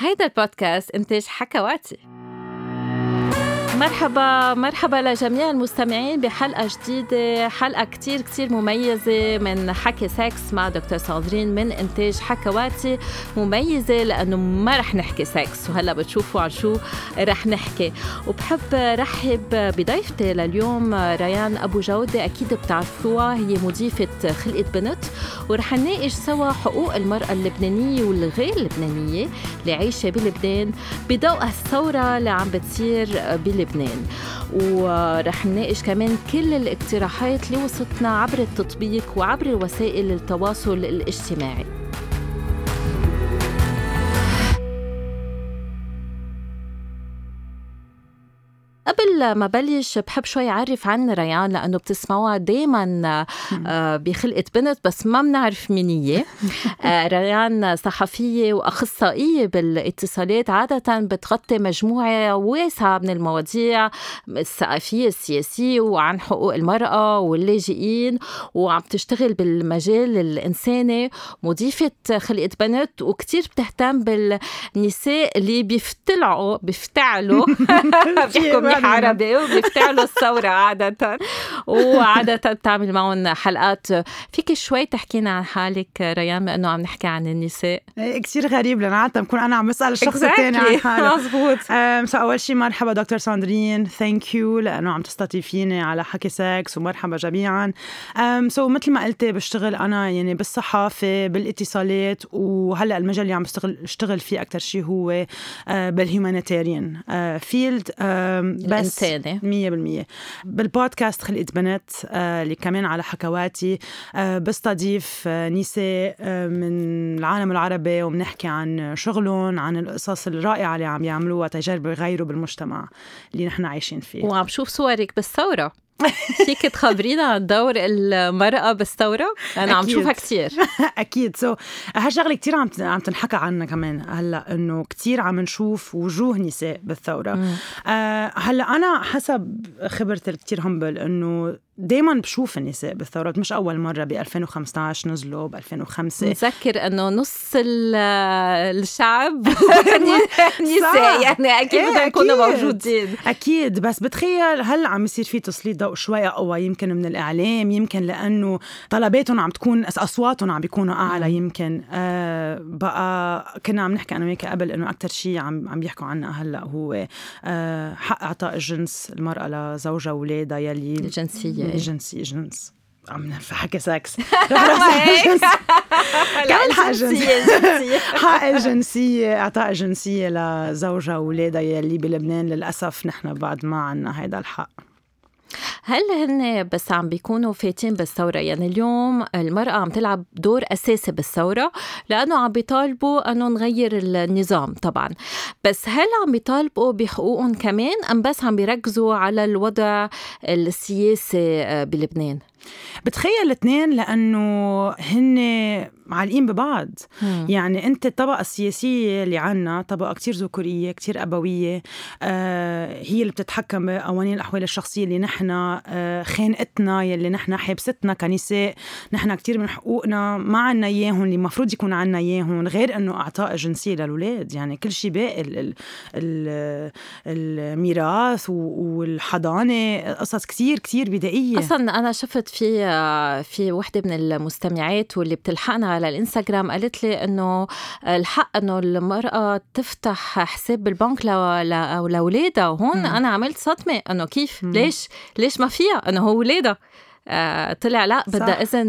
هيدا البودكاست إنتاج حكواتي. مرحبا مرحبا لجميع المستمعين بحلقة جديدة حلقة كتير كتير مميزة من حكي سكس مع دكتور ساندرين من إنتاج حكواتي مميزة لأنه ما رح نحكي سكس وهلأ بتشوفوا عن شو رح نحكي. وبحب رحب بضيفتي لليوم ريان أبو جودة أكيد بتعرفوها هي مضيفة خلقت بنت ورح نناقش سوا حقوق المرأة اللبنانية والغير لبنانية اللي عايشة بلبنان بضوء الثورة اللي عم بتصير بلبنان. لبنان. ورح نناقش كمان كل الاقتراحات اللي وصلتنا عبر التطبيق وعبر وسائل التواصل الاجتماعي. قبل ما بلش بحب شوي أعرف عن ريان لأنه بتسمعوها دائما آه، بخلقه بنت بس ما بنعرف مين هي. آه، ريان صحفية وأخصائية بالاتصالات عادة بتغطي مجموعة واسعة من المواضيع الثقافيه السياسية وعن حقوق المرأة واللاجئين وعم تشتغل بالمجال الإنساني. مضيفة خلقه بنت وكتير بتهتم بالنساء اللي بيفتلعوا بيفتعلوا. بيحكوا منيح عربي وبيفتعلوا الثورة عادة. وعادة بتعمل معهم حلقات. فيك شوي تحكينا عن حالك ريان بأنه عم نحكي عن النساء؟ إيه، كثير غريب لأن عادة بكون أنا عم بسأل الشخص الثاني عن حاله مزبوط so أول شيء مرحبا دكتور ساندرين thank you لأنه عم تستضيفيني على حكي سكس ومرحبا جميعا. so مثل ما قلتي بشتغل أنا يعني بالصحافة بالاتصالات وهلأ المجال اللي عم بشتغل اشتغل فيه أكثر شيء هو آه، بال humanitarian field بس الإنساني. 100% بالبودكاست خلقت بنت آه، اللي كمان على حكواتي. آه، بستضيف آه، نساء من العالم العربي وبنحكي عن شغلهم عن القصص الرائعة اللي عم يعملوها تجارب يغيروا بالمجتمع اللي نحن عايشين فيه وعم شوف صورك بالثورة. فيك تخبرينا عن دور المرأة بالثورة؟ أنا عم شوفها كثير أكيد so, هالشغلة كثير عم عم تنحكى عنها كمان هلا إنه كثير عم نشوف وجوه نساء بالثورة آه هلا أنا حسب خبرتي الكثير همبل إنه دايما بشوف النساء بالثورات مش أول مرة ب 2015 نزلوا ب 2005 نذكر إنه نص الشعب نساء يعني أكيد بدهم يكونوا موجودين. أكيد. بس بتخيل هلأ عم يصير في تسليط ضوء شوي أقوى يمكن من الإعلام يمكن لأنه طلباتهم عم تكون أصواتهم عم بيكونوا أعلى يمكن. آه بقى كنا عم نحكي أنا وياك قبل إنه أكثر شيء عم عم بيحكوا عنه هلأ هو آه حق إعطاء الجنس المرأة لزوجها واولادها يلي الجنسية. جنسي جنس عم في حكي سكس كمان حق جنسية حق الجنسية إعطاء الجنسية لزوجها وولادها يلي بلبنان للأسف نحن بعد ما عنا هيدا الحق. هل هن بس عم بيكونوا فاتين بالثورة يعني اليوم المرأة عم تلعب دور أساسي بالثورة لأنه عم بيطالبوا أنه نغير النظام طبعا بس هل عم بيطالبوا بحقوقهم كمان أم بس عم بيركزوا على الوضع السياسي بلبنان؟ بتخيل الاثنين لأنه هن معلقين ببعض. مم. يعني أنت الطبقه السياسيه اللي عنا طبقة كتير ذكورية كتير أبوية آه هي اللي بتتحكم بقوانين الأحوال الشخصية اللي نحن آه خانقتنا يلي نحن حابستنا كنساء. نحن كتير من حقوقنا ما عنا إياهم اللي المفروض يكون عنا إياهم غير إنه أعطاء الجنسيه للأولاد. يعني كل شيء باقي ال ال الميراث والحضانة قصص كتير كتير بدائية. أصلا أنا شفت في في وحدة من المستمعات واللي بتلحقنا على الإنستغرام قالت لي إنه الحق إنه المرأة تفتح حساب بالبنك لأولادها. وهون أنا عملت صدمة إنه كيف. ليش؟ ليش ما فيها؟ إنه هو ولادها آه طلع لا بدها إذن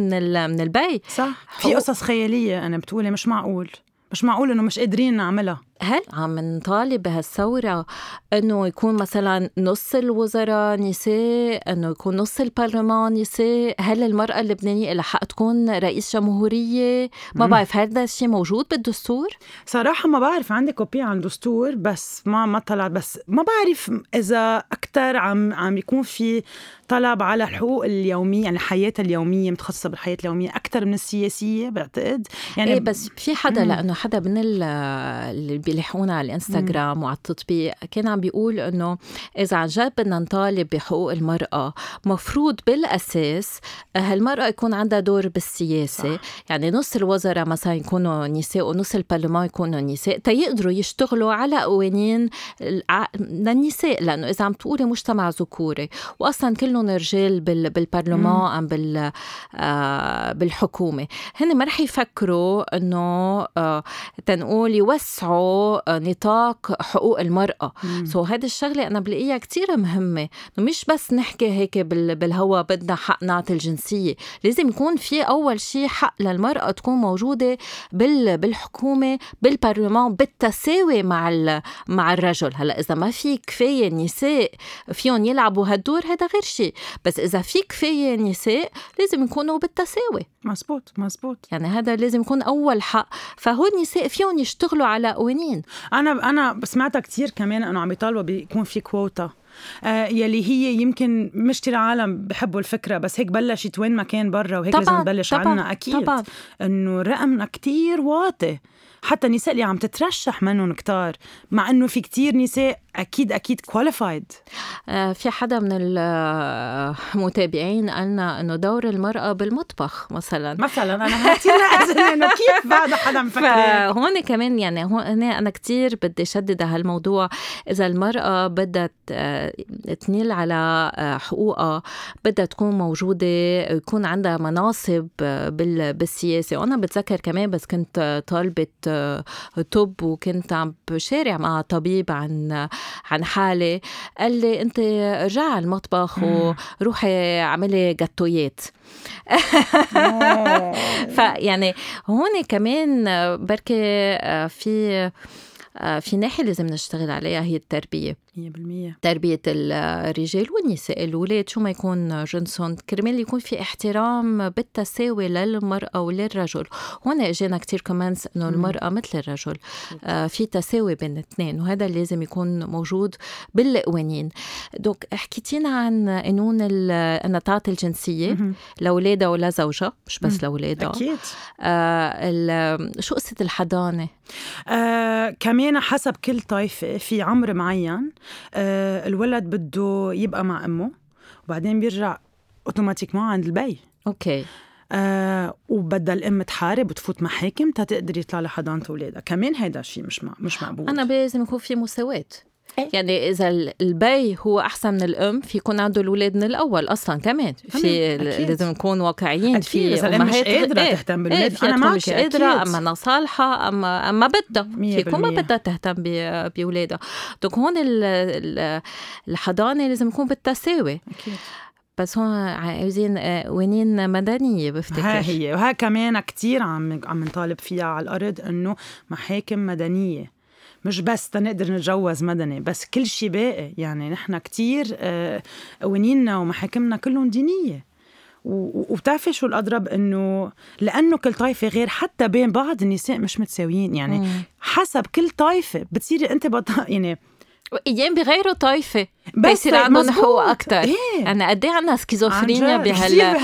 من البي صح. في قصص خيالية أنا بتقولي مش معقول. مش معقول إنه مش قادرين نعملها. هل عم نطالب بهالثورة إنه يكون مثلا نص الوزراء نساء إنه يكون نص البرلمان نساء؟ هل المرأة اللبنانية لها حق تكون رئيس جمهورية؟ ما بعرف هذا الشيء موجود بالدستور؟ صراحة ما بعرف عندي كوبي عن الدستور بس ما ما طلعت بس ما بعرف إذا أكثر عم عم يكون في طلب على الحقوق اليومية يعني الحياة اليومية متخصصة بالحياة اليومية أكثر من السياسية بعتقد؟ يعني إيه بس في حدا لأنه حدا من اللي بيلحقونا على الإنستغرام وعلى التطبيق. كان عم بيقول إنه إذا عن جد بدنا نطالب بحقوق المرأة مفروض بالأساس هالمرأة يكون عندها دور بالسياسة. صح. يعني نص الوزراء مثلا يكونوا نساء ونص البرلمان يكونوا نساء. تيقدروا يشتغلوا على قوانين للنساء لأنه إذا عم تقولي مجتمع ذكوري. واصلا كلهم رجال بالبرلمان أم بال آه، بالحكومة. هن ما رح يفكروا إنه آه، تنقول يوسعوا نطاق حقوق المرأة. سو so هذا الشغلة أنا بلاقيها كثير مهمة. مش بس نحكي هيك بالهوا بدنا حق نعطي الجنسية. لازم يكون في أول شيء حق للمرأة تكون موجودة بالحكومة بالبرلمان بالتساوي مع مع الرجل. هلا إذا ما في كفاية نساء فيهم يلعبوا هالدور هذا غير شيء بس إذا في كفاية نساء لازم يكونوا بالتساوي. مزبوط مزبوط. يعني هذا لازم يكون أول حق. فهو النساء فيهم يشتغلوا على قوانين. أنا أنا سمعتها كثير كمان إنه عم يطالبوا بيكون في كووتا آه يلي هي يمكن مش كثير عالم بحبوا الفكرة بس هيك بلشت وين ما كان برا وهيك طبعًا لازم نبلش عنا أكيد إنه رقمنا كتير واطي. حتى النساء اللي عم تترشح منهم كتار مع إنه في كتير نساء أكيد أكيد كواليفايد آه، في حدا من المتابعين قالنا إنه دور المرأة بالمطبخ مثلا. مثلا أنا هاتي إنه كيف بعد حدا مفكر هون كمان يعني هون أنا كثير بدي شدد هالموضوع. إذا المرأة بدها تنيل على آه، حقوقها بدها تكون موجودة يكون عندها مناصب بالسياسة. وأنا بتذكر كمان بس كنت طالبة طب وكنت عم بشارع مع طبيب عن عن حالي قال لي أنت ارجعي على المطبخ وروحي اعملي جاتويات. فيعني هون كمان بركي آه، في آه، في ناحية لازم نشتغل عليها هي التربية. 100% تربية الرجال والنساء الأولاد شو ما يكون جنسهم كرمال يكون في احترام بالتساوي للمرأة وللرجل. هون اجانا كتير كومنتس انه المرأة مثل الرجل. آه في تساوي بين الاثنين وهذا لازم يكون موجود بالقوانين. دوك حكيتينا عن قانون النطاعات الجنسية لأولادها ولزوجها مش بس لأولادها. أكيد. آه شو قصة الحضانة؟ آه كمان حسب كل طائفة في عمر معين الولد بده يبقى مع أمه وبعدين بيرجع automatiquement عند البي. Okay. آه وبدها الأم تحارب وتفوت محاكم تقدر يطلع لحضانة أولادها. كمان هيدا الشيء مش مع مش مقبول أنا لازم يكون في مساواة. إيه؟ يعني إذا البي هو أحسن من الأم في يكون عنده الاولاد من الأول أصلا كمان. في لازم نكون واقعيين في إذا الأم مش قادرة إيه؟ تهتم بالاولاد إيه أنا ما مش قادرة أما أنا صالحه اما أما بدها. في يكون ما بدها تهتم باولادها donc هون الحضانة لازم يكون بالتساوي. أكيد. بس هون عايزين قوانين آه، مدنية بفتكر. ها هي. وها كمان كتير عم عم نطالب فيها على الأرض إنه محاكم مدنية. مش بس تنقدر نتجوز مدني بس كل شيء باقي. يعني نحن كتير آه، قوانيننا ومحاكمنا كلهم دينية. وبتعرفي شو الأضرب؟ إنه لأنه كل طائفه غير حتى بين بعض النساء مش متساويين. يعني مم. حسب كل طائفه بتصيري أنت بط... يعني أيام بغيروا طائفه بس يصير عندهم حقوق أكثر إيه؟ أنا قد إيه عندنا سكيزوفرينيا بهال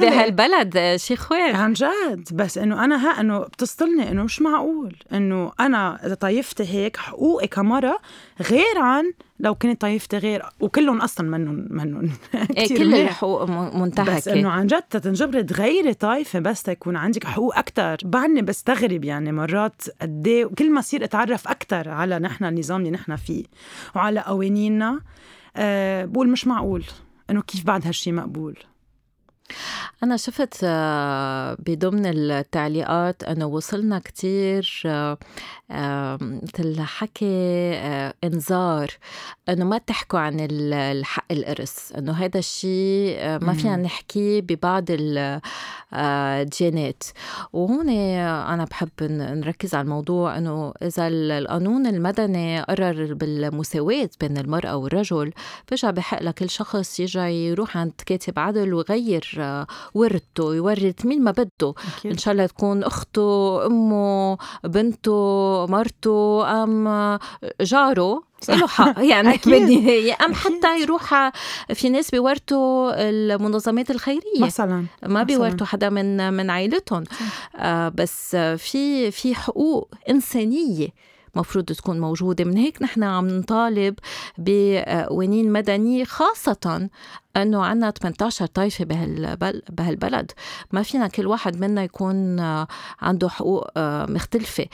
بهالبلد شيخ وين عن جد بس انه أنا ها انه بتصطلني انه مش معقول انه أنا اذا طايفتي هيك حقوقي كمرأة غير عن لو كنت طايفتي غير وكلهم أصلا منهم منهم إيه كل الحقوق منتهكة. بس إنه عن جد تنجبري تغيري طائفه بس تكون عندك حقوق أكثر بعدني بستغرب يعني مرات قد إيه كل ما صير أتعرف أكثر على نحن النظام اللي نحن فيه وعلى قوانيننا. أه بقول مش معقول إنه كيف بعد هالشي مقبول. أنا شفت آه، بضمن التعليقات أنه وصلنا كتير آه، مثل حكي آه، إنذار أنه ما تحكوا عن الحق الإرث أنه هذا الشيء ما فينا نحكيه ببعض الديانات وهون أنا بحب نركز على الموضوع أنه إذا القانون المدني قرر بالمساواة بين المرأة والرجل فجأة بحق لكل شخص يرجع يروح عند كاتب عدل ويغير ورثته يورث مين ما بده. أكيد. إن شاء الله تكون أخته أمه بنته مرته أم جاره له حق. يعني بدي أم حتى يروح في ناس بيورثوا المنظمات الخيرية. مثلا ما بيورثوا حدا من من عائلتهم آه بس في في حقوق إنسانية. مفروض تكون موجودة. من هيك نحن عم نطالب بقوانين مدنية خاصة إنه عنا 18 طائفه بهالبلد. ما فينا كل واحد منا يكون عنده حقوق مختلفة.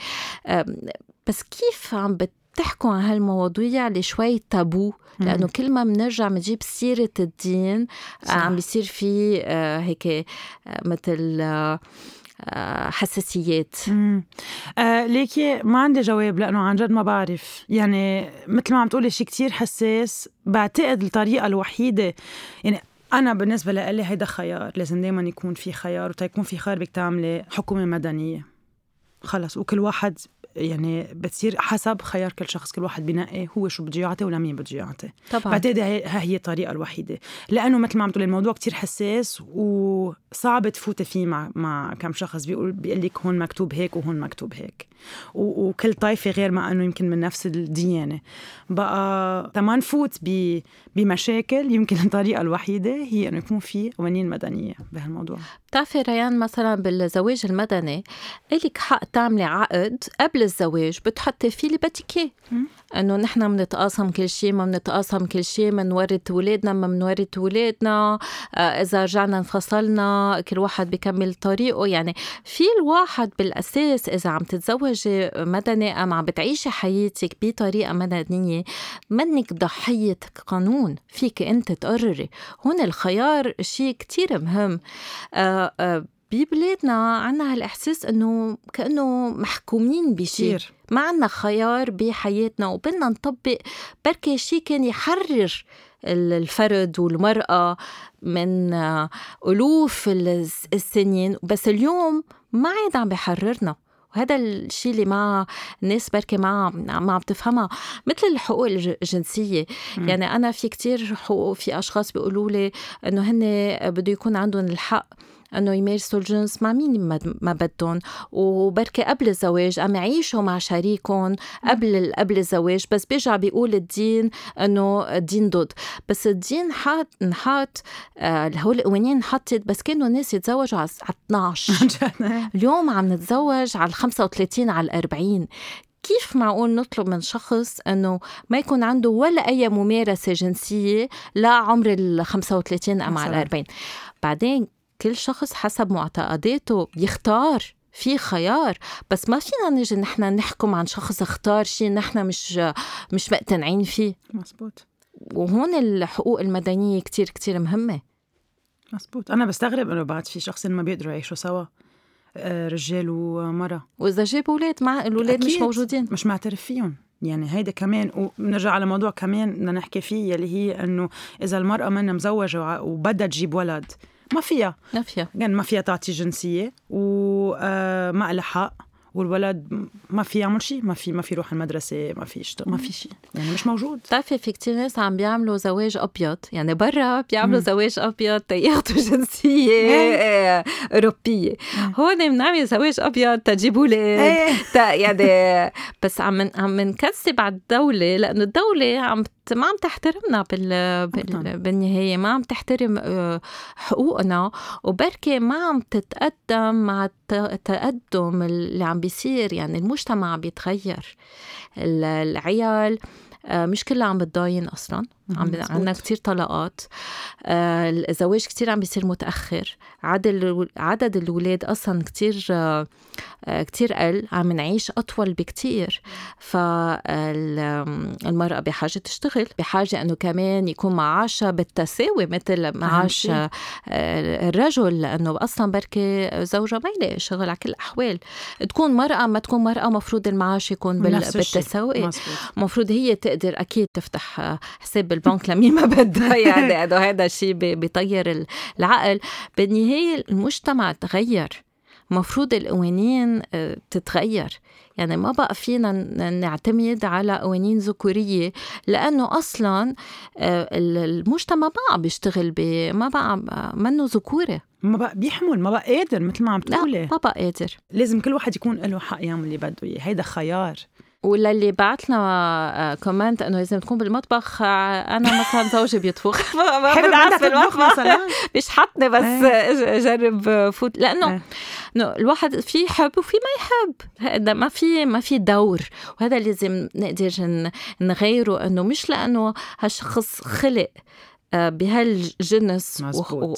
بس كيف عم بت تحكوا عن هالمواضيع اللي شوي تابو؟ لأنه كل ما بنرجع بنجيب سيرة الدين صح. عم بيصير في آه، هيك آه، مثل آه، حساسيات. آه ليكي ما عندي جواب لأنه عن جد ما بعرف. يعني مثل ما عم تقولي شيء كتير حساس بعتقد الطريقة الوحيدة يعني أنا بالنسبة لي هيدا خيار لازم دائما يكون في خيار وتيكون في خيار بدك تعملي حكومة مدنية. خلص وكل واحد يعني بتصير حسب خيار كل شخص كل واحد بينقي هو شو بده يعطي ولا مين بده يعطي. طبعا. بعتقد هي, هي الطريقة الوحيدة. لأنه مثل ما عم تقولي الموضوع كتير حساس وصعب تفوتي فيه مع مع كم شخص. بيقول بيقول لك هون مكتوب هيك وهون مكتوب هيك. وكل طائفه غير ما إنه يمكن من نفس الديانة. بقى تما نفوت بمشاكل. يمكن الطريقة الوحيدة هي إنه يكون في قوانين مدنية بهالموضوع. بتعرفي ريان مثلا بالزواج المدني إلك حق تعملي عقد قبل الزواج بتحطي فيه اللي بدك إياه. إنه نحن بنتقاسم كل شيء ما بنتقاسم كل شيء بنورث اولادنا ما بنورث اولادنا آه إذا رجعنا انفصلنا كل واحد بكمل طريقه. يعني في الواحد بالأساس إذا عم تتزوجي مدني أم عم بتعيشي حياتك بطريقة مدنية منك ضحية قانون فيك أنت تقرري. هون الخيار شيء كتير مهم. آه ببلادنا عنا هالإحساس إنه كأنه محكومين بشيء ما عنا خيار بحياتنا وبدنا نطبق بركي شيء كان يحرر الفرد والمرأة من ألوف السنين. بس اليوم ما عاد عم بحررنا. وهذا الشيء اللي ما الناس بركي ما ما عم تفهمها. مثل الحقوق الجنسية. م. يعني أنا في كتير حقوق في أشخاص بيقولوا لي إنه هن بده يكون عندهم الحق أنه يمارسوا الجنس مع مين ما بدهم. وبركي قبل الزواج عم يعيشوا مع شريكهم قبل قبل الزواج بس بيرجع بيقول الدين أنه الدين ضد. بس الدين حاط نحط آه هول القوانين انحطت بس كانوا الناس يتزوجوا على 12 اليوم عم نتزوج على 35 على 40 كيف معقول نطلب من شخص أنه ما يكون عنده ولا أي ممارسة جنسية لعمر ال 35 ام على 40 بعدين كل شخص حسب معتقداته يختار في خيار. بس ما فينا نجي نحن نحكم عن شخص اختار شيء نحن مش مش مقتنعين فيه. مزبوط وهون الحقوق المدنية كتير كتير مهمة. مزبوط أنا بستغرب إنه بعد في شخصين ما بيقدروا يعيشوا سوا آه، رجال ومرأة. وإذا جابوا أولاد مع الأولاد مش موجودين. مش معترف فيهم. يعني هيدا كمان وبنرجع على موضوع كمان بدنا نحكي فيه يلي هي إنه إذا المرأة منها مزوجة وبدها تجيب ولد ما فيها ما فيها يعني ما فيها تعطي جنسية وما آه، لها حق والولد ما في يعمل شيء ما في ما في يروح المدرسة ما في يشتغل. ما في شيء يعني مش موجود. بتعرفي في كتير ناس عم بيعملوا زواج أبيض. يعني برا بيعملوا مم. زواج أبيض تياخذوا جنسية إيه. آه، أوروبية. هون بنعمل زواج أبيض تجيبوا لي يعني بس عم عم نكذب على الدولة لأنه الدولة عم ما عم تحترمنا بال... بال... بالنهاية ما عم تحترم آه، حقوقنا وبركي ما عم تتقدم مع التقدم اللي عم بيصير يعني المجتمع بيتغير. العيال آه، مش كلها عم بتضاين أصلا. عم عندنا كثير طلقات. آه الزواج كثير عم بيصير متأخر. عدد عدد الاولاد أصلا كثير آه كثير قل. عم نعيش أطول بكثير فالمراه بحاجة تشتغل بحاجة إنه كمان يكون معاشها بالتساوي مثل معاش آه الرجل. لأنه أصلا بركي زوجها ما يلاقي شغل على كل الأحوال. تكون مرأة ما تكون مرأة مفروض المعاش يكون بالتساوي. مفروض هي تقدر أكيد تفتح حساب البنك لمين ما بدها يعني انه هذا الشيء بيطير العقل. بالنهاية المجتمع تغير. مفروض القوانين آه، تتغير. يعني ما بقى فينا نعتمد على قوانين ذكورية لأنه أصلا آه، المجتمع ما عم بيشتغل ما بقى منه ذكوري ما بقى بيحمل ما بقى قادر مثل ما عم تقولي. لا ما بقى قادر. لازم كل واحد يكون له حق يعمل اللي بده إياه. هيدا خيار. ولا اللي بعت لنا comment إنه لازم تكون بالمطبخ أنا مثلا زوجي بيطبخ. ما بدعس بالمطبخ مثلا. مش حطني بس إيه. جرب فوت لأنه إيه. إنه الواحد في حب وفي ما يحب. هذا ما في ما في دور. وهذا لازم نقدر نغيره. إنه مش لأنه هالشخص خلق آه، بهالجنس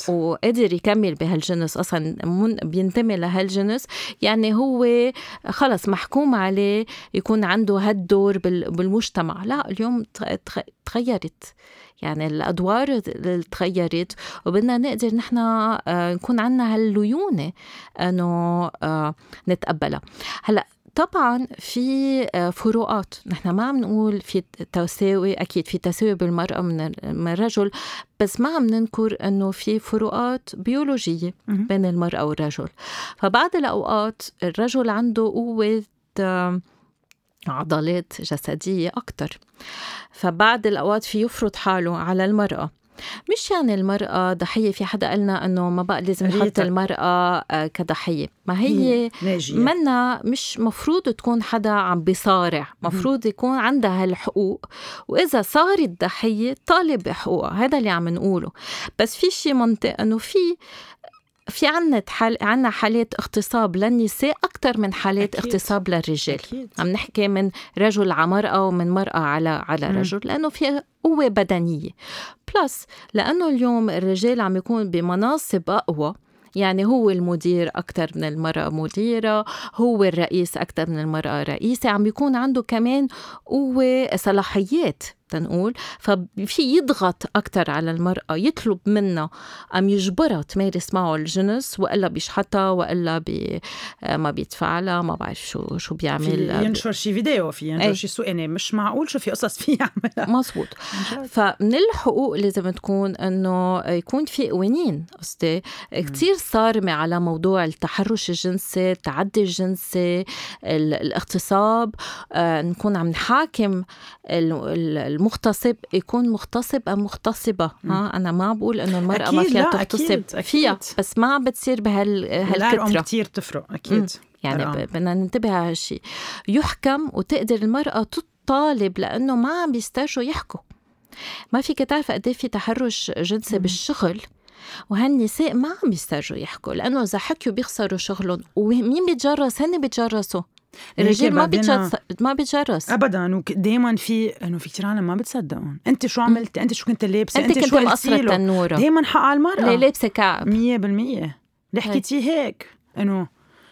وقدر يكمل بهالجنس أصلا بينتمي لهالجنس. يعني هو خلص محكوم عليه يكون عنده هالدور بالمجتمع. لا اليوم تغيرت. يعني الأدوار تغيرت. وبدنا نقدر نحن آه، نكون عندنا هالليونة إنه آه، نتقبلها. هلأ طبعا في آه، فروقات. نحن ما عم نقول في تساوي أكيد في تساوي بالمرأة من الرجل بس ما عم ننكر إنه في فروقات بيولوجية بين المرأة والرجل. فبعض الأوقات الرجل عنده قوة عضلات جسدية أكتر. فبعد الأوقات في يفرض حاله على المرأة. مش يعني المرأة ضحية في حدا قالنا أنه ما بقى لازم نحط المرأة آه، كضحية. ما هي منا مش مفروض تكون حدا عم بيصارع مفروض يكون عندها هالحقوق وإذا صارت ضحية طالب بحقوقها هذا اللي عم نقوله. بس في شي منطق أنه في في عنا حال عنا حالات اغتصاب للنساء أكثر من حالات أكيد. اغتصاب للرجال. أكيد. عم نحكي من رجل على مرأة ومن مرأة على على رجل لأنه في قوة بدنية. plus لأنه اليوم الرجال عم يكون بمناصب أقوى. يعني هو المدير أكثر من المرأة مديرة هو الرئيس أكثر من المرأة رئيسة عم بيكون عنده كمان قوة صلاحيات. تنقول. ففي يضغط أكثر على المرأة يطلب منها أم يجبرها تمارس معه الجنس وإلا بيشحطها وإلا بي ما بيدفع لها ما بعرف شو شو بيعمل. في ينشر شي فيديو في ينشر شي صور يعني مش معقول شو في قصص في يعملها. مزبوط فمن الحقوق لازم تكون إنه يكون في قوانين قصدي. كثير صارمة على موضوع التحرش الجنسي التعدي الجنسي الاغتصاب. آه، نكون عم نحاكم المغتصب يكون مغتصب أم مغتصبة. ها أنا ما بقول إنه المرأة ما فيها تغتصب فيها بس ما بتصير بهالكثرة كتير تفرق أكيد. يعني بدنا ننتبه على هالشيء يحكم وتقدر المرأة تطالب لأنه ما عم بيسترجوا يحكوا. ما فيك تعرف قد إيه في تحرش جنسي بالشغل وهالنساء ما عم بيسترجوا يحكوا لأنه إذا حكوا بيخسروا شغلهم. ومين بيتجرس؟ هن بيتجرسوا. الرجال ما بيتجرس ما بيتجرس ابدا ودائما في أنه في كثير عالم ما بتصدقون أنت شو عملتي أنت شو كنت لابسة؟ أنت, أنت شو مقصرة التنورة. دائما حق على المرأة. اللي لابسة كعب. 100% اللي حكيتيه هيك إنه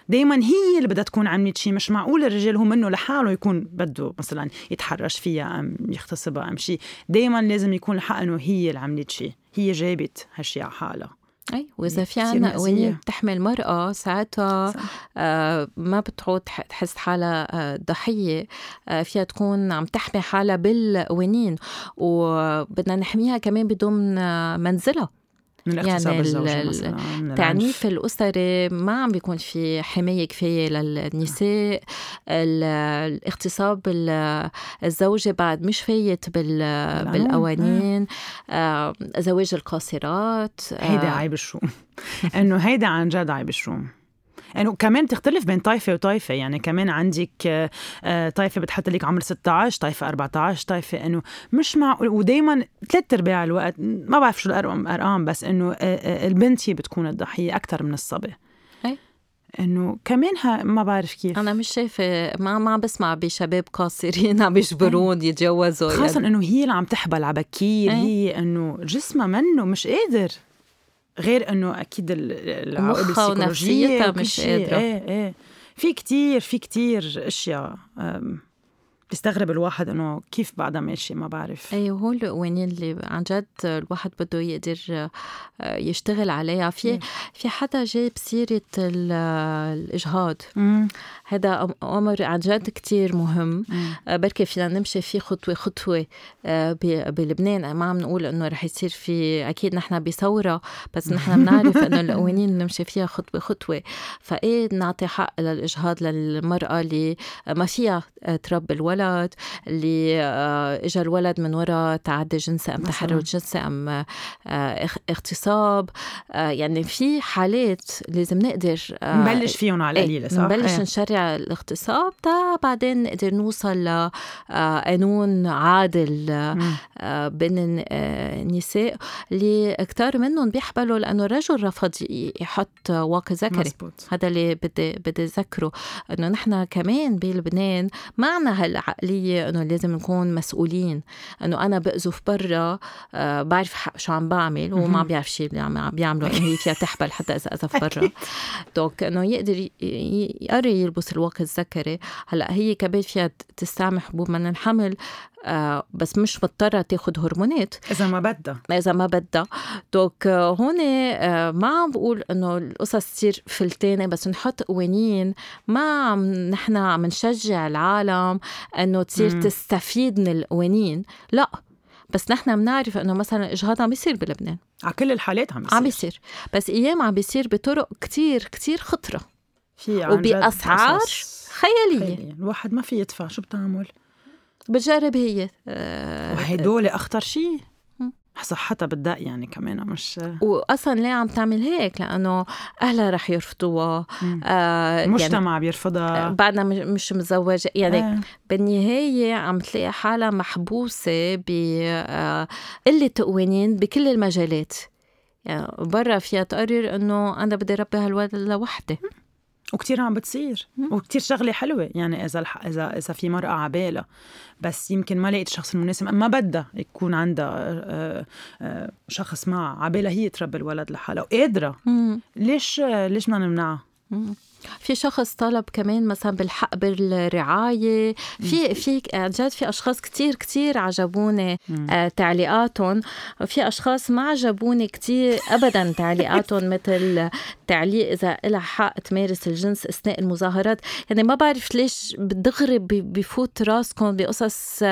دائما هي اللي بدها تكون عملت شيء مش معقول الرجال هو منه لحاله يكون بده مثلا يتحرش فيها أم يغتصبها أم شيء دائما لازم يكون الحق إنه هي اللي عملت شيء هي جابت هالشيء على حالها. أي وإذا في عنا قوانين بتحمل مرأة ساعتها آه ما بتعود تحس حالها آه ضحية آه فيها تكون عم تحمي حالها بالقوانين وبدنا نحميها كمان بضمن منزلها. من يعني التعنيف الأسري ما عم بيكون في حماية كفاية للنساء الاغتصاب الزوجة بعد مش فايت بالقوانين زواج القاصرات هيدا عيب الشوم. إنه هيدا عن جد عيب الشوم. يعني كمان تختلف بين طائفة وطائفة يعني كمان عندك آه، طائفة بتحط لك عمر 16 طائفة 14 طائفة إنه مش معقول. ودائما ثلاث أرباع الوقت ما بعرف شو الأرقام أرقام بس إنه آه، آه، البنت هي بتكون الضحية أكثر من الصبي. إنه كمان ما بعرف كيف. أنا مش شايفة ما ما بسمع بشباب قاصرين عم يجبرون يتجوزوا خاصه يعني. إنه هي اللي عم تحبل على بكير. هي إنه جسمها منه مش قادر. غير إنه أكيد العوائل السيكولوجية مش قادرة. إيه إيه. في كتير في كتير أشياء بيستغرب الواحد إنه كيف بعدها ماشي ما بعرف. أيوه هو القوانين اللي عن جد الواحد بده يقدر آه، يشتغل عليها. في في حدا جايب سيرة الإجهاض. هذا أمر عن جد كتير مهم. آه، بركي فينا نمشي فيه خطوة خطوة آه، بلبنان. ما عم نقول إنه رح يصير في أكيد نحن بثورة بس نحن بنعرف إنه القوانين نمشي فيها خطوة خطوة. فإيه نعطي حق للإجهاض للمرأة اللي ما فيها تربي الولد؟ الولد اللي آه، اجى الولد من وراء تعدي جنسي أم تحرر جنسي أم آه، اغتصاب يعني في حالات لازم نقدر نبلش فيهم على القليلة صح؟ نبلش إيه. نشرع الاغتصاب تا بعدين نقدر نوصل لقانون عادل بين النساء اللي كتار منهم بيحبلوا لأنه الرجل رفض يحط واقي ذكري هذا اللي بدي بدي أذكره إنه نحن كمان بلبنان معنا هالعقليه إنه لازم نكون مسؤولين. إنه أنا بقذف برا آه بعرف شو عم بعمل وهو ما عم بيعرف شيء عم بيعمله. إنه هي فيها تحبل حتى إذا قذف برا. دونك إنه يقدر يقري يلبس الواقي الذكري. هلأ هي كمان فيها تستعمل حبوب من الحمل آه بس مش مضطرة تاخد هرمونات. إذا ما بدها. إذا ما بدها. دوك آه هون آه ما عم بقول إنه القصص تصير فلتانة بس نحط قوانين. ما عم نحن عم نشجع العالم إنه تصير. تستفيد من القوانين. لا بس نحن بنعرف إنه مثلا الاجهاض عم بيصير بلبنان. على كل الحالات عم بيصير عم بيصير. بس أيام عم بيصير بطرق كتير كتير خطرة. في وبأسعار خيالية. خيالية. الواحد ما في يدفع شو بتعمل بتجرب هي آه وهدول أخطر شيء. صحتها بتدق يعني كمان مش واصلا ليه عم تعمل هيك؟ لأنه أهلها رح يرفضوها آه المجتمع يعني بيرفضها. بعدنا مش مزوجه يعني آه. بالنهاية عم تلاقي حالها محبوسة بقله آه قوانين بكل المجالات. يعني برا فيها تقرر إنه أنا بدي ربي هالولد لوحدي. وكتير عم بتصير. وكتير شغلة حلوة يعني إذا الح... إذا إذا في مرأة عبالة بس يمكن ما لقيت الشخص المناسب ما بدها يكون عندها آه، آه، شخص معها عبالة هي تربي الولد لحالها. وقادرة. ليش ليش بدنا نمنعها؟ في شخص طلب كمان مثلا بالحق بالرعاية. في في عن جد في أشخاص كتير كتير عجبوني آه تعليقاتهم. وفي أشخاص ما عجبوني كتير ابدا تعليقاتهم مثل تعليق إذا لها حق تمارس الجنس أثناء المظاهرات. يعني ما بعرف ليش دغري بفوت راسكم بقصص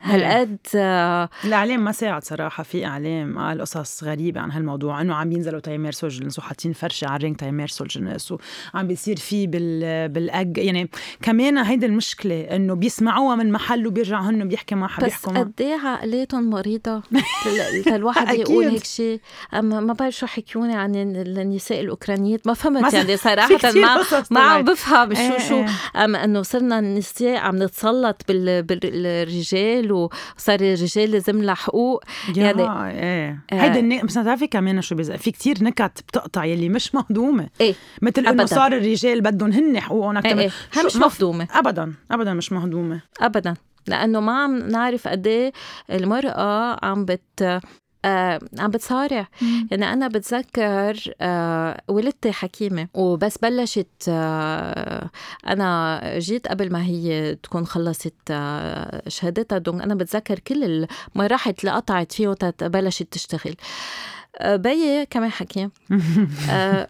هالقد آه. الإعلام ما ساعد صراحة. في إعلام قال قصص غريبة عن هالموضوع إنه عم ينزلوا تيمارسوا الجنس وحاطين فرشة على الرينج تيمارسوا الجنس وعم بيصير بيصير فيه بال بالأج يعني كمان هيدي المشكلة إنه بيسمعوها من محل وبيرجع هن بيحكي معها بيحكوا بس قد إيه عقليتهم مريضة؟ الواحد يقول هيك شيء اما ما بعرف شو حكيوني عن النساء الاوكرانيات ما فهمت يعني صراحة ما ما عم بفهم شو شو. إيه، إيه. اما إنه صرنا النساء عم نتسلط بالرجال وصار الرجال لازم لها حقوق يعني إيه. آه. هيدا بس بتعرفي كمان شو بيزق في كتير نكت بتقطع يلي مش مهضومة. إيه مثل إنه صار الرجال الرجال بدهم هن حقوقهم أكثر إيه إيه. مش مهضومه ابدا ابدا مش مهضومه ابدا لأنه ما عم نعرف قد إيه المرأة عم بت آه عم بتصارع. يعني أنا بتذكر آه ولدتي حكيمة وبس بلشت آه أنا جيت قبل ما هي تكون خلصت آه شهادتها. دونك أنا بتذكر كل المراحل اللي قطعت فيه بلشت تشتغل. آه، بيي كمان حكيم آه،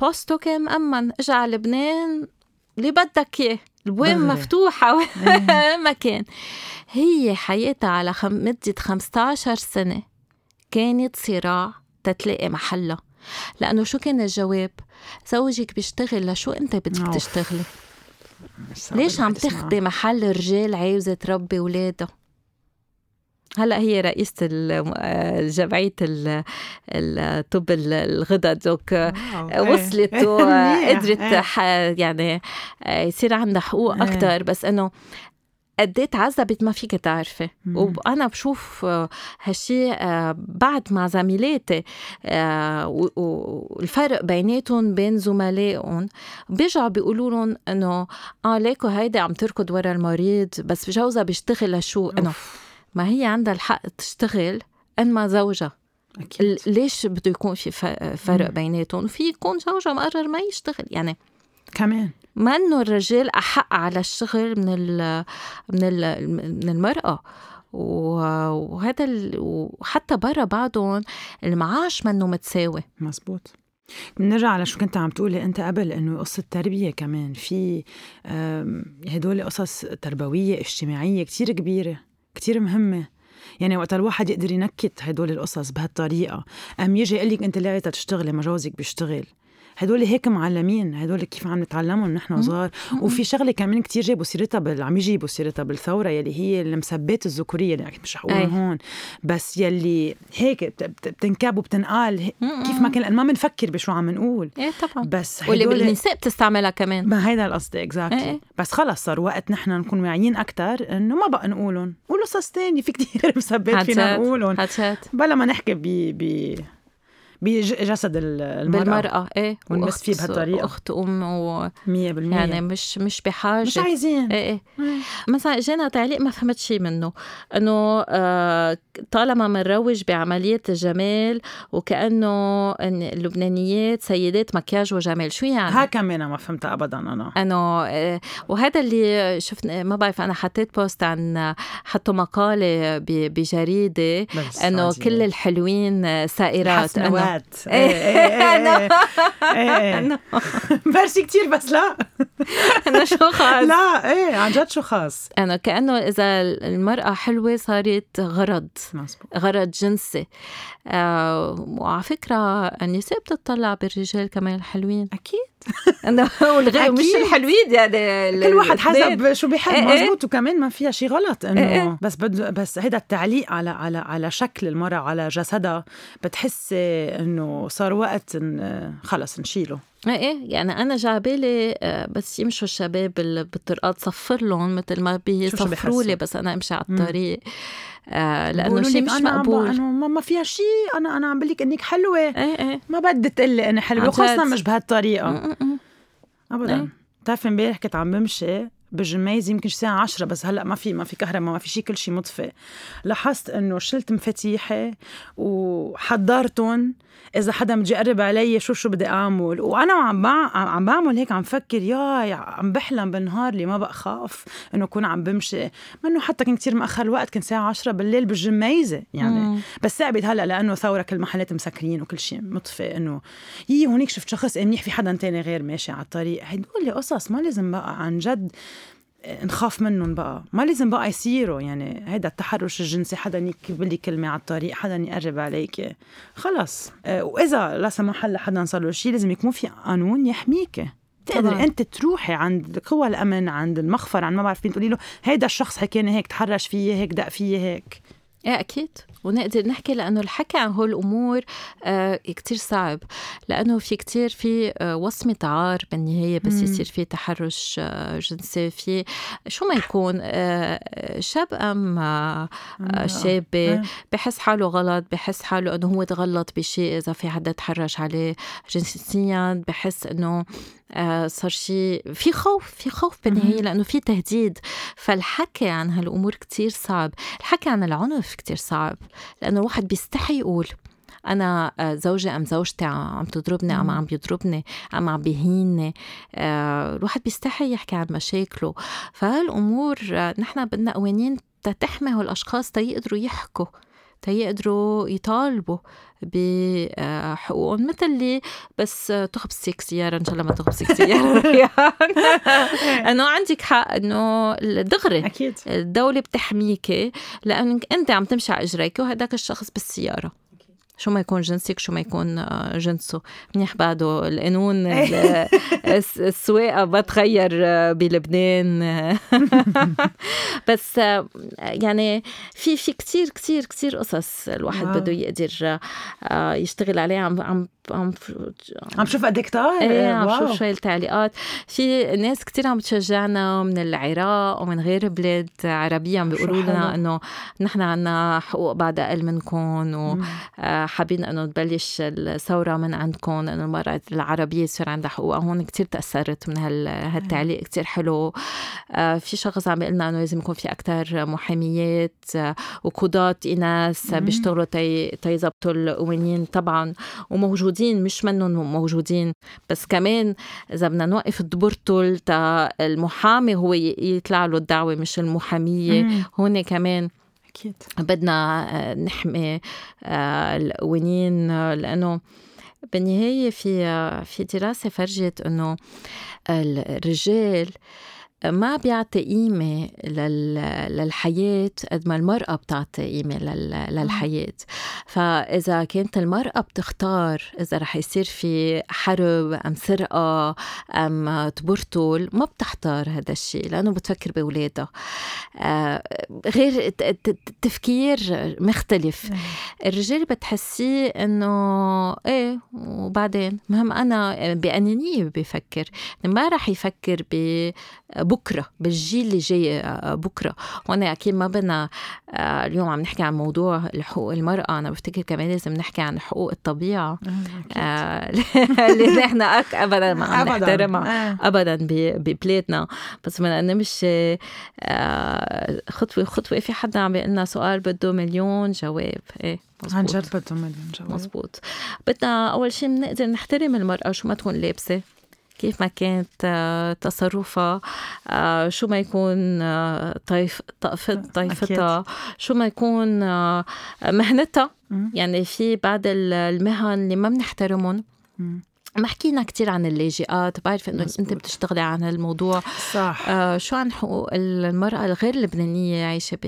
بوستو كان مأمن اجى على لبنان اللي بدك إياه البواب مفتوحة ما كان. هي حياتها على خم... مدة 15 سنة كانت صراع تتلاقي محلها لأنه شو كان الجواب؟ زوجك بيشتغل لشو أنت بدك تشتغلي؟ ليش عم تاخدي محل رجال عاوزة تربي ولادها هلا هي رئيسة جمعية الطب الغدد دوك. وصلت وقدرت يعني يصير عندها حقوق إيه. أكثر بس إنه قد إيه تعذبت ما فيك تعرفي. وأنا بشوف هالشيء بعد مع زميلاتي والفرق بيناتهم بين زملائهم بيرجعوا بيقولوا لهم إنه آه ليكو هيدي عم تركض ورا المريض بس جوزها بيشتغل لشو؟ إنه ما هي عندها الحق تشتغل قد ما زوجها. أكيد. ليش بده يكون في فرق بيناتهم؟ في يكون زوجها مقرر ما يشتغل. يعني كمان. ما إنه الرجال أحق على الشغل من ال من ال من المرأة. وهذا وحتى برا بعضهم المعاش منه متساوي. مزبوط. بنرجع على شو كنت عم تقولي أنت قبل إنه قصة تربية كمان. في هدول قصص تربوية اجتماعية كتير كبيرة. كتير مهمة. يعني وقت الواحد يقدر ينكت هدول القصص بهالطريقة أم يجي يقول لك أنت ليه تشتغلي؟ ما جوزك بيشتغل. هدول هيك معلمين هدول كيف عم نتعلمهم نحن صغار. وفي شغلة كمان كتير جابوا سيرتها بال... عم يجيبوا سيرتها بالثورة يلي هي المسبات الذكورية اللي مش رح أقول هون. بس يلي هيك بتنكب وبتنقال كيف ما كان ما بنفكر بشو عم نقول. إيه طبعا. بس واللي بالنساء بتستعملها كمان. ما هيدا القصد اكزاكتلي إيه. بس خلص صار وقت نحن نكون واعيين أكثر إنه ما بقى نقولهم. قولوا قصص ثانية في كثير مسبات فينا نقولهم. بلا ما نحكي ب ب بجسد المرأة. بالمرأة إيه ونمس فيه بهالطريقة. أخت أم و 100% يعني مش مش بحاجة. مش عايزين. إيه إيه. مثلا اجانا تعليق ما فهمت شيء منه. إنه آه طالما بنروج بعملية الجمال وكأنه اللبنانيات سيدات مكياج وجمال شو يعني؟ ها كمان ما فهمتها ابدا أنا. إنه آه وهذا اللي شفنا ما بعرف أنا حطيت بوست عن حطوا مقالة بجريدة إنه كل الحلوين سائرات. سنوات إيه ميرسي كثير بس لا أنا شو خاص لا إيه عن جد شو خاص أنا كأنه إذا المرأة حلوة صارت غرض. مزبوط. غرض جنسي. آه وعلى فكرة النساء بتطلع بالرجال كمان الحلوين. أكيد. والغير مش الحلوين يعني كل واحد حسب شو بيحب. إيه، إيه. مزبوط وكمان ما فيها شيء غلط إنه إيه، بس بد بس هيدا التعليق على على على شكل المرأة على جسدها بتحسي إنه صار وقت إن خلص نشيله. إيه إيه. يعني أنا جعبالي آه، بس يمشوا الشباب بالطرقات صفر لهم مثل ما بيصفروا لي بس أنا امشي على الطريق. آه لأنه شيء مش أنا مقبول. انه ما فيها شيء. أنا أنا عم بقول لك إنك حلوة. إيه إيه. ما بدي تقلي أنا حلوة خاصة مش بهالطريقة. ابدا. إيه. بتعرفي إمبارح كنت عم بمشي. بالجميز يمكن الساعة عشرة بس هلأ ما في ما في كهرباء ما في شيء كل شيء مطفي لاحظت إنه شلت مفاتيحي وحضرتهم إذا حدا بده يقرب علي شو شو بدي أعمل؟ وأنا عم عم بعمل هيك عم فكر يا عم بحلم بالنهار اللي ما بخاف إنه اكون عم بمشي. منه حتى كان كتير مأخر الوقت كان الساعة عشرة بالليل بالجميزة يعني. مم. بس ثابت هلأ لأنه ثورة كل المحلات مسكرين وكل شيء مطفي إنه. يي هونيك شفت شخص منيح في حدا تاني غير ماشي على الطريق. هدول قصص ما لازم بقى عن جد نخاف منهم بقى. ما لازم بقى يصيروا يعني هيدا التحرش الجنسي حدا يكتب لي كلمة على الطريق حدا يقرب عليك. خلص. آه، وإذا لا سمح الله حدا صار له شيء لازم يكون في قانون يحميك. تقدري أنت تروحي عند قوى الأمن عند المخفر عند ما بعرف مين تقولي له هيدا الشخص حكاني هيك تحرش فيي هيك دق فيي هيك. إيه أكيد. ونقدر نحكي لأنه الحكي عن هول الأمور آه كتير صعب. لأنه في كتير في آه وصمة عار بالنهاية بس مم. يصير في تحرش آه جنسي في شو ما يكون آه شاب أم آه شابة آه. بحس حاله غلط بحس حاله إنه هو تغلط بشيء إذا في حدا تحرش عليه جنسيا بحس إنه آه صار شيء في خوف في خوف بالنهاية لأنه في تهديد. فالحكي عن هالأمور كتير صعب. الحكي عن العنف كتير صعب لأنه الواحد بيستحي يقول أنا آه، زوجي أم زوجتي عم تضربني أم عم بيضربني أم عم بيهيني آه، الواحد بيستحي يحكي عن مشاكله. فهالأمور آه، نحن بدنا قوانين تحمي هالأشخاص تيقدروا يحكوا. تيقدروا يطالبوا بحقوقهم مثل اللي بس تخبصك سيارة إن شاء الله ما تخبصك سيارة إنه عندك حق إنه دغري أكيد. الدولة بتحميكي لأنك أنت عم تمشي على إجريك وهداك الشخص بالسيارة. شو ما يكون جنسك شو ما يكون آه، جنسه. منيح بعده القانون السواقة بتغير آه، بلبنان. بس آه، يعني في في كثير كثير كثير قصص الواحد بده يقدر يشتغل عليها. عم عم عم عم شوف قد كتار. إيه عم شوف شوي التعليقات. في ناس كثير عم تشجعنا من العراق ومن غير بلاد عربية عم بيقولوا لنا إنه نحن عنا حقوق بعد أقل منكم وحابين إنه تبلش الثورة من عندكم إنه المرأة العربية يصير عندها حقوق. هون كثير تأثرت من هالتعليق كثير حلو. آه، في شخص عم بيقول لنا إنه لازم يكون في أكثر محاميات آه، وقضاة إناث بيشتغلوا تيظبطوا القوانين طبعا. وموجودين موجودين مش منهم موجودين. بس كمان إذا بدنا نوقف الدبرتول تا المحامي هو يطلع له الدعوة مش المحامية. هون كمان أكيد. بدنا آه، نحمي آه، القوانين آه، لأنه بالنهاية في في دراسة فرجت إنه الرجال ما بيعطي قيمة للحياة قد ما المرأة بتعطي قيمة للحياة. فإذا كانت المرأة بتختار إذا رح يصير في حرب أم سرقة أم تبرتل ما بتختار هذا الشيء لأنه بتفكر بأولادها. آه، غير تفكير مختلف. الرجال بتحسيه إنه إيه وبعدين؟ مهم أنا بأنانية بفكر. ما رح يفكر ببكرة بالجيل اللي جاي آه، بكرة. وأنا أكيد ما بدنا آه، اليوم عم نحكي عن موضوع حقوق المرأة. أنا بفتكر كمان لازم نحكي عن حقوق الطبيعة. آه، اللي نحن أبدا ما عم نحترمها أبدا ببلادنا. بس بدنا نمشي خطوة خطوة في حدا عم بيقول لنا سؤال بده مليون جواب. إيه عن جد بده مليون جواب. مزبوط بدنا أول شيء بنقدر نحترم المرأة شو ما تكون لابسة. كيف ما كانت آه، تصرفها آه، شو ما يكون آه، طيف طيفتها شو ما يكون مهنتها. يعني في بعض المهن اللي ما بنحترمهم. ما حكينا كثير عن اللاجئات بعرف إنه أنت بتشتغلي عن الموضوع صح. آه شو عن حقوق المرأة الغير لبنانية عايشة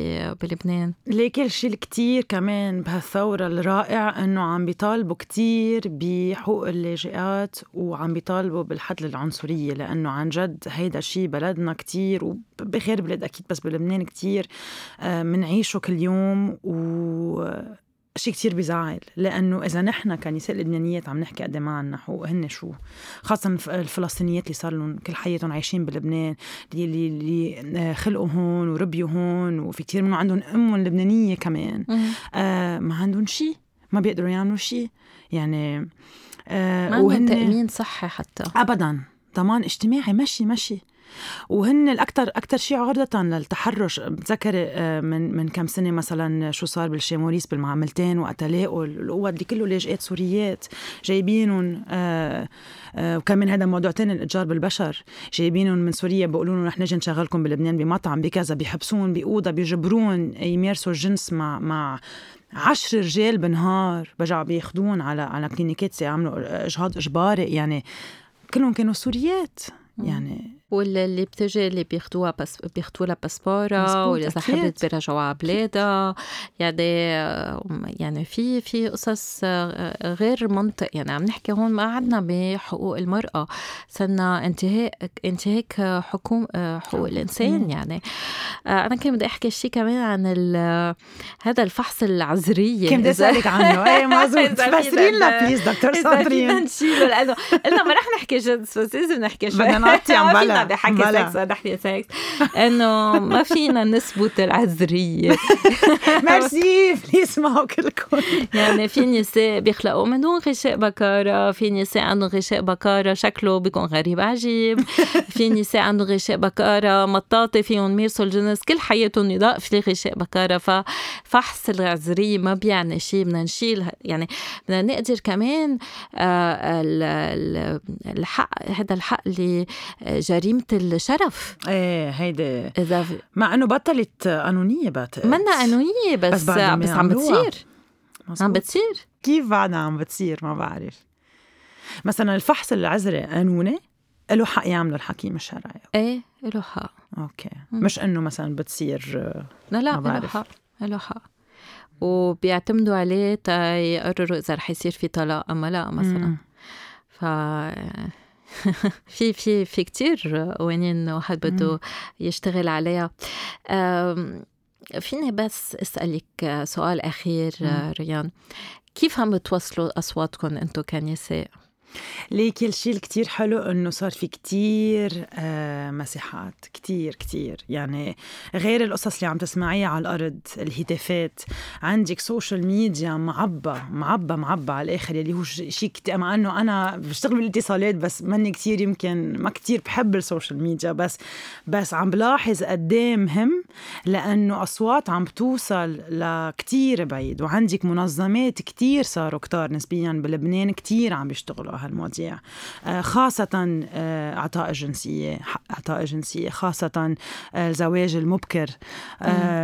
بلبنان؟ ليك الشيء الكثير كمان بهالثورة الرائع إنه عم بيطالبوا كثير بحقوق اللاجئات وعم بيطالبوا بالحد للعنصريه لأنه عن جد هيدا شيء بلدنا كثير وبغير بلاد أكيد بس بلبنان كثير بنعيشه آه كل يوم و شيء كتير بيزعل لأنه إذا نحن كنساء لبنانيات عم نحكي قد ما عنا حقوق هن شو؟ خاصه الفلسطينيات اللي صار لهم كل حياتهم عايشين بلبنان اللي اللي خلقوا هون وربيوا هون وفي كتير منهم عندهم امهم لبنانية كمان. آه ما عندهم شيء ما بيقدروا يعملوا شيء يعني آه ما عندهم تأمين صحي حتى. ابدا. ضمان اجتماعي مشي مشي. وهن الاكثر أكثر شيء عرضة للتحرش. بتذكري آه، من من كم سنة مثلا شو صار بالشيموريس بالمعاملتين وقت لاقوا القوة اللي كله لاجئات سوريات. جايبينهم آه، آه، وكمان هذا موضوع تاني الإتجار بالبشر. جايبينهم من سوريا بيقولوا لهم رح نجي نشغلكم بلبنان بمطعم بكذا بيحبسون باوضه بيجبرون يمارسوا الجنس مع مع عشر رجال بنهار. بجعوا بياخذون على على كلينيكات يعملوا إجهاض إجباري. يعني كلهم كانوا سوريات. يعني واللي بتجي اللي بياخدوها بس بياخدوا لها باسبورة واذا حبت بيرجعوها على بلادها يعني يعني في في قصص غير منطق. يعني عم نحكي هون ما عدنا بحقوق المرأة. صرنا انتهاك انتهاك حكوم حقوق الإنسان يعني. أنا كان بدي أحكي شيء كمان عن هذا الفحص العذرية. كنت بدي أسألك عنه. اي مزبوط فسري لنا please دكتور ساندرين نشيله لأنه قلنا ما رح نحكي جنس بس لازم نحكي شوي. بدنا نعطي عم بلا بدي حكي سكس نحكي سكس إنه ما فينا نثبت العذرية. merci. please معه كلكم. يعني في نساء بيخلقوا من دون غشاء بكارة. في نساء عندهم غشاء بكارة. شكله بيكون غريب عجيب. في نساء عندهم غشاء بكارة. مطاطة فيهم يمارسوا الجنس كل حياتهم يضل في غشاء بكارة. ففحص العذرية ما بيعني شيء بدنا نشيل يعني بدنا نقدر كمان آه، الحق هذا الحق اللي جريمه الشرف. إيه هيدي. إذا مع إنه بطلت قانونيه بعتقد منا قانونيه بس بس, بس عم بتصير. عم بتصير. كيف بعدها عم بتصير؟ ما بعرف. مثلا الفحص العذري قانوني له حق يعمله الحكيم الشرعي إيه له حق. okay. مم. مش إنه مثلا بتصير لا لا له حق. له حق. وبيعتمدوا عليه تا يقرروا إذا رح يصير في طلاق ام لا مثلا. مم. ف في في في كتير قوانين واحد بده يشتغل عليها. فيني بس أسألك سؤال أخير ريان. كيف عم بتوصلوا أصواتكم أنتم كنساء؟ ليك الشيء الكتير حلو انه صار في كتير آه مساحات كتير كتير. يعني غير القصص اللي عم تسمعيها على الأرض الهتافات. عندك social media معبى معبى معبى على الآخر اللي هو شيء كتير. مع إنه أنا بشتغل بالاتصالات بس ماني كتير يمكن ما كتير بحب ال social media بس بس عم بلاحظ قد مهم لأنه أصوات عم توصل لكتير بعيد. وعندك منظمات كتير صاروا كتار نسبيا بلبنان كتير عم بيشتغلوا. هالمواضيع. آه، خاصة آه، أعطاء الجنسية أعطاء الجنسية خاصة آه، الزواج المبكر.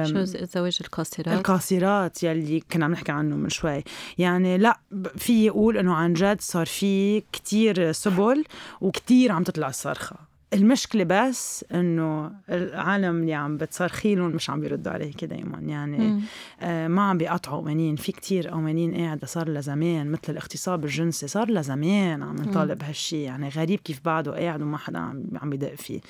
شو زواج القاصرات؟ القاصرات يلي كنا عم نحكي عنه من شوي. يعني لا في يقول إنه عن جد صار في كتير سبل وكتير عم تطلع الصرخة. المشكلة بس إنه العالم اللي عم بتصرخي لهم مش عم بيردوا عليك دايما يعني آه ما عم بيقطعوا قوانين. في كتير قوانين قاعدة صار لها زمان مثل الاغتصاب الجنسي صار لها زمان عم نطالب هالشي. يعني غريب كيف بعده قاعد وما حدا عم عم بيدق فيه.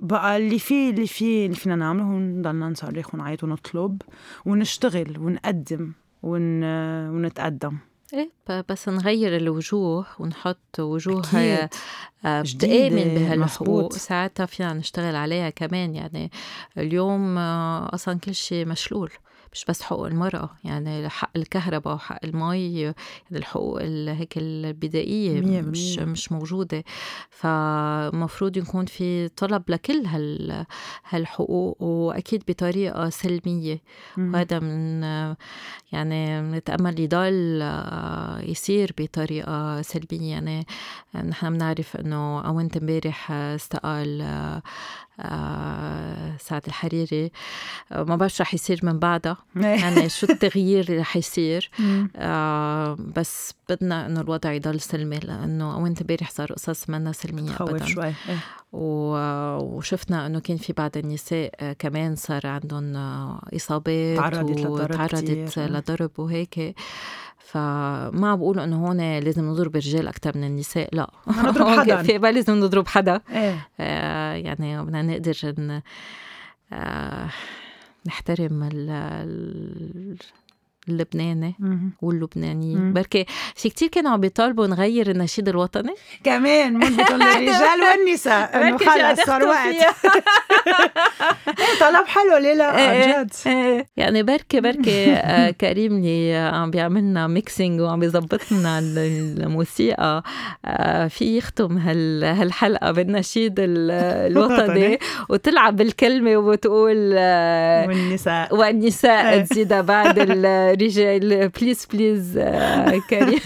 بقى اللي فيه اللي فيه اللي فينا نعمله هو نضلنا نصرخ ونعيط ونطلب ونشتغل ونقدم ون... ونتقدم. إيه بس نغير الوجوه ونحط وجوه آه، بتآمن بهالحقوق ساعتها فينا نشتغل عليها كمان يعني اليوم آه، أصلا كل شيء مشلول. مش بس حقوق المرأة يعني حق الكهرباء وحق المي يعني الحقوق هيك البدائية مش مش موجودة. فمفروض يكون في طلب لكل هال هالحقوق وأكيد بطريقة سلمية. وهذا من يعني نتأمل يضل يصير بطريقة سلبية. يعني نحن بنعرف إنه أونت امبارح استقال آه، سعد الحريري ما بعرف رح يصير من بعدها. يعني شو التغيير اللي رح يصير؟ آه بس بدنا إنه الوضع يضل سلمي لأنه وانت امبارح صار قصص منا سلمية ابدا. شوي إيه. وشفنا إنه كان في بعض النساء آه، كمان صار عندهم إصابات تعرضت لضرب تعرضت لضرب وهيك. فما عم بقول إنه هون لازم نضرب الرجال أكثر من النساء لا. نضرب حدا. في لازم نضرب حدا. إيه. آه يعني بدنا نقدر. آه نحترم. اللبناني واللبنانيين بركي في كتير كانوا عم بيطالبوا نغير النشيد الوطني؟ كمان منبتهم للرجال والنساء إنه خلص صار وقت. إيه، طلب حلو ليه لا؟ عن إيه، جد. إيه، يعني بركي بركي آه، كريم اللي عم بيعملنا mixing وعم بيظبط لنا الموسيقى آه، في يختم هالحلقة بالنشيد الوطني وتلعب بالكلمة وبتقول آه، والنساء. والنساء تزيدها بعد رجال. please please آه، كريم.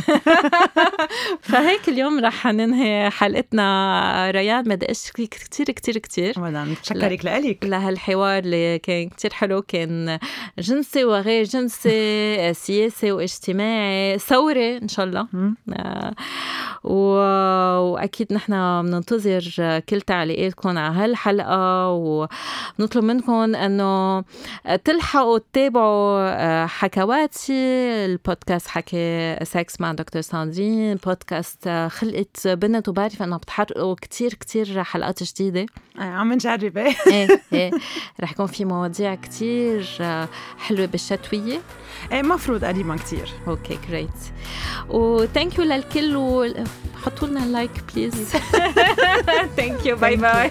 فهيك اليوم رح ننهي حلقتنا. ريان بدي أشكرك كثير كثير كثير متشكرك لك لهالحوار اللي كان كثير حلو. كان جنسي وغير جنسي سياسي واجتماعي. ثوري إن شاء الله. آه، وأكيد نحن بننتظر كل تعليقاتكم على هالحلقة. ونطلب منكم إنه تلحقوا تتابعوا آه، حكوات حكواتي البودكاست حكي sex مع دكتور ساندرين بودكاست خلقت بنت وبعرف إنه بتحرقوا كتير كتير حلقات جديدة. آه، عم نجرب إيه إيه. رح يكون في مواضيع كتير حلوة بالشتوية. إيه مفروض قريبا كتير. okay great و thank you للكل وحطوا لنا like please thank you bye bye